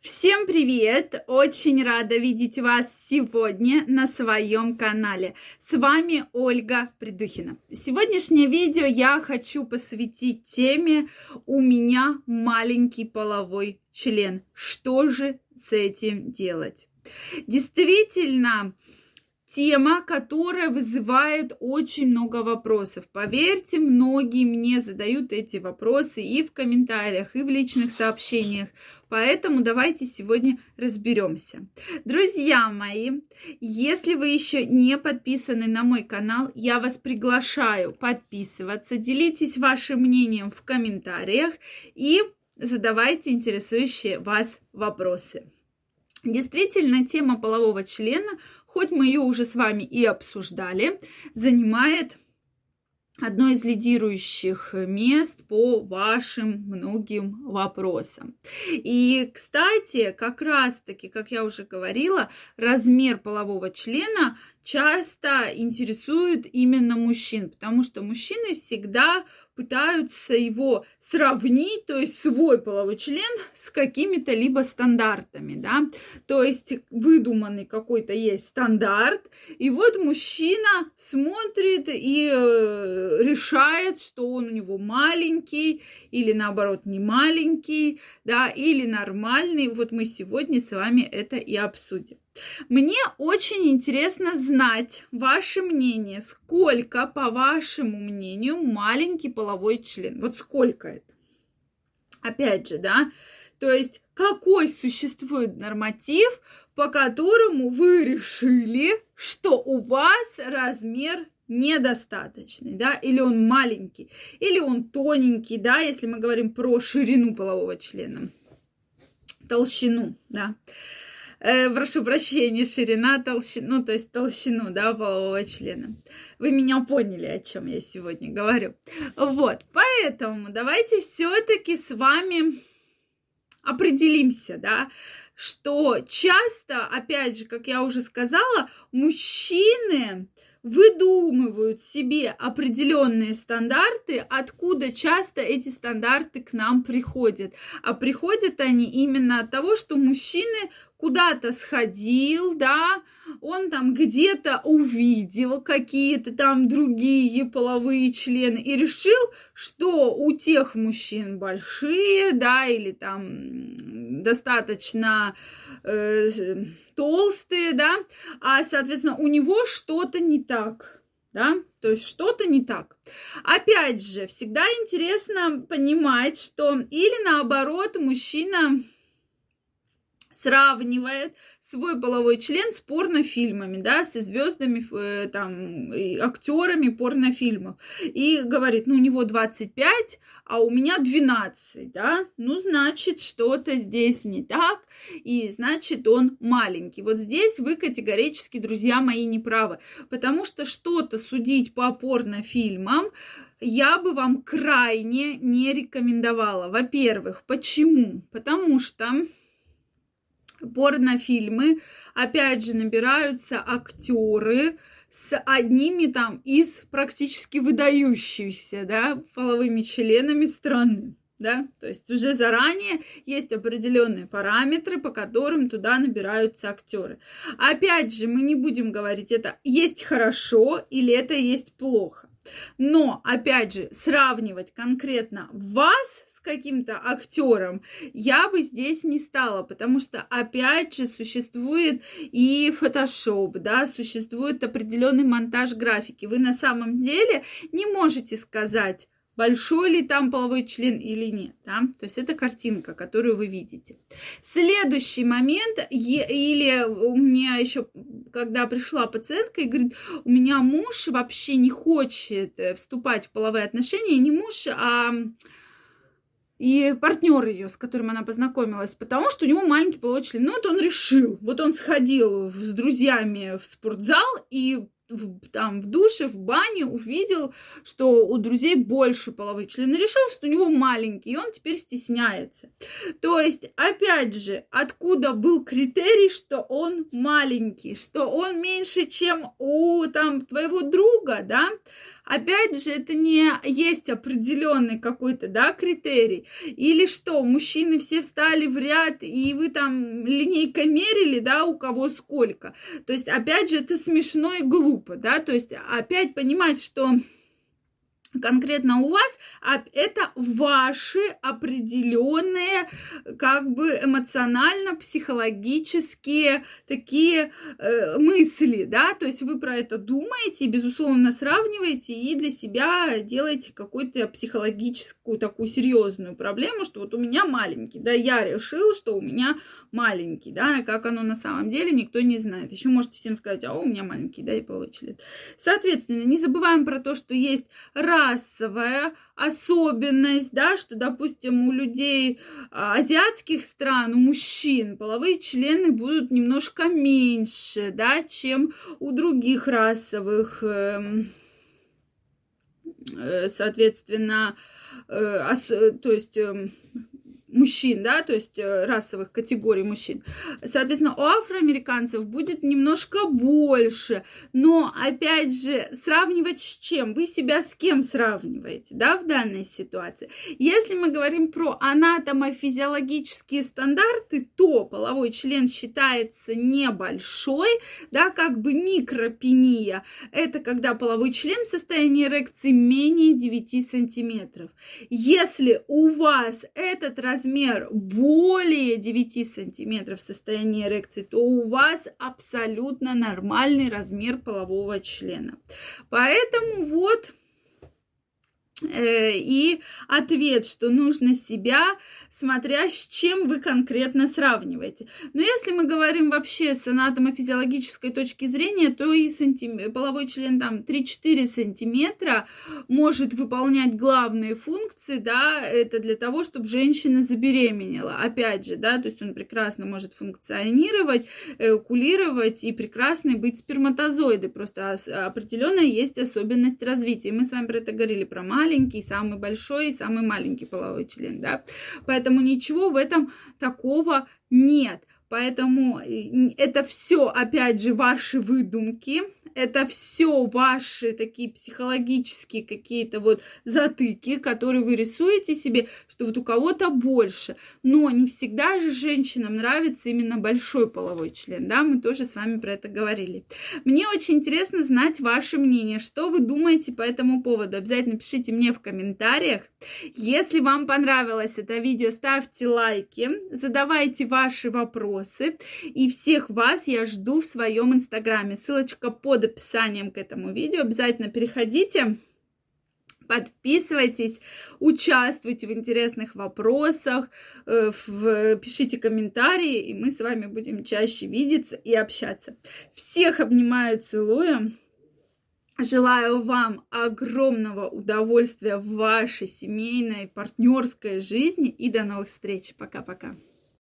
Всем привет! Очень рада видеть вас сегодня на своем канале. С вами Ольга Придухина. Сегодняшнее видео я хочу посвятить теме «У меня маленький половой член». Что же с этим делать? Действительно, тема, которая вызывает очень много вопросов. Поверьте, многие мне задают эти вопросы и в комментариях, и в личных сообщениях. Поэтому давайте сегодня разберемся. Друзья мои, если вы еще не подписаны на мой канал, я вас приглашаю подписываться, делитесь вашим мнением в комментариях и задавайте интересующие вас вопросы. Действительно, тема полового члена хоть мы ее уже с вами и обсуждали, занимает одно из лидирующих мест по вашим многим вопросам. И, кстати, как раз-таки, как я уже говорила, размер полового члена часто интересует именно мужчин, потому что мужчины всегда пытаются его сравнить, то есть свой половой член с какими-то либо стандартами, да, то есть выдуманный какой-то есть стандарт, и вот мужчина смотрит и э, решает, что он у него маленький или наоборот не маленький, да, или нормальный. Вот мы сегодня с вами это и обсудим. Мне очень интересно знать ваше мнение, сколько, по вашему мнению, маленький половой член. Вот сколько это? Опять же, да, то есть какой существует норматив, по которому вы решили, что у вас размер недостаточный, да, или он маленький, или он тоненький, да, если мы говорим про ширину полового члена, толщину, да э, прошу прощения, ширина, толщину, ну, то есть толщину, да, полового члена. Вы меня поняли, о чем я сегодня говорю. Вот, поэтому давайте все-таки с вами определимся, да, что часто, опять же, как я уже сказала, мужчины выдумывают себе определенные стандарты, откуда часто эти стандарты к нам приходят. А приходят они именно от того, что мужчины куда-то сходил, да, он там где-то увидел какие-то там другие половые члены и решил, что у тех мужчин большие, да, или там достаточно толстые, да, а, соответственно, у него что-то не так, да, то есть что-то не так. Опять же, всегда интересно понимать, что или наоборот мужчина сравнивает свой половой член с порнофильмами, да, со звездами, э, там, актерами порнофильмов. И говорит, ну, у него 25, а у меня 12, да, ну, значит, что-то здесь не так, и значит, он маленький. Вот здесь вы категорически, друзья мои, не правы, потому что что-то судить по порнофильмам, я бы вам крайне не рекомендовала. Во-первых, почему? Потому что порнофильмы, опять же, набираются актеры с одними там из практически выдающихся, да, половыми членами страны. Да, то есть уже заранее есть определенные параметры, по которым туда набираются актеры. Опять же, мы не будем говорить, это есть хорошо или это есть плохо. Но, опять же, сравнивать конкретно вас каким-то актером, я бы здесь не стала, потому что, опять же, существует и фотошоп, да, существует определенный монтаж графики. Вы на самом деле не можете сказать, большой ли там половой член или нет. Да? То есть это картинка, которую вы видите. Следующий момент, или у меня еще, когда пришла пациентка и говорит, у меня муж вообще не хочет э, вступать в половые отношения, не муж, а и партнер ее, с которым она познакомилась, потому что у него маленький половой член. Ну, вот он решил. Вот он сходил с друзьями в спортзал и в, там в душе, в бане увидел, что у друзей больше половых членов. Решил, что у него маленький, и он теперь стесняется. То есть, опять же, откуда был критерий, что он маленький, что он меньше, чем у там твоего друга, да? Опять же, это не есть определенный какой-то, да, критерий. Или что, мужчины все встали в ряд, и вы там линейкой мерили, да, у кого сколько. То есть, опять же, это смешно и глупо, да, то есть, опять понимать, что конкретно у вас, а это ваши определенные, как бы эмоционально-психологические такие э, мысли, да, то есть вы про это думаете, безусловно, сравниваете и для себя делаете какую-то психологическую такую серьезную проблему, что вот у меня маленький, да, я решил, что у меня маленький, да, как оно на самом деле, никто не знает. Еще можете всем сказать, а у меня маленький, да, и получили. Соответственно, не забываем про то, что есть расовая особенность, да, что, допустим, у людей а, азиатских стран, у мужчин половые члены будут немножко меньше, да, чем у других расовых, эм, э, соответственно, э, то есть эм, мужчин, да, то есть э, расовых категорий мужчин. Соответственно, у афроамериканцев будет немножко больше, но, опять же, сравнивать с чем? Вы себя с кем сравниваете, да, в данной ситуации? Если мы говорим про анатомофизиологические стандарты, то половой член считается небольшой, да, как бы микропения. Это когда половой член в состоянии эрекции менее 9 сантиметров. Если у вас этот размер размер более 9 сантиметров в состоянии эрекции, то у вас абсолютно нормальный размер полового члена. Поэтому вот и ответ, что нужно себя, смотря с чем вы конкретно сравниваете. Но если мы говорим вообще с анатомофизиологической точки зрения, то и сантим... половой член там 3-4 сантиметра может выполнять главные функции, да, это для того, чтобы женщина забеременела. Опять же, да, то есть он прекрасно может функционировать, эукулировать и прекрасно быть сперматозоиды. Просто определенная есть особенность развития. Мы с вами про это говорили, про мать маленький, самый большой и самый маленький половой член, да. Поэтому ничего в этом такого нет. Поэтому это все, опять же, ваши выдумки, это все ваши такие психологические какие-то вот затыки, которые вы рисуете себе, что вот у кого-то больше. Но не всегда же женщинам нравится именно большой половой член, да, мы тоже с вами про это говорили. Мне очень интересно знать ваше мнение, что вы думаете по этому поводу. Обязательно пишите мне в комментариях. Если вам понравилось это видео, ставьте лайки, задавайте ваши вопросы. И всех вас я жду в своем инстаграме. Ссылочка под описанием к этому видео. Обязательно переходите. Подписывайтесь, участвуйте в интересных вопросах, э, в, пишите комментарии, и мы с вами будем чаще видеться и общаться. Всех обнимаю, целую. Желаю вам огромного удовольствия в вашей семейной, партнерской жизни и до новых встреч. Пока-пока.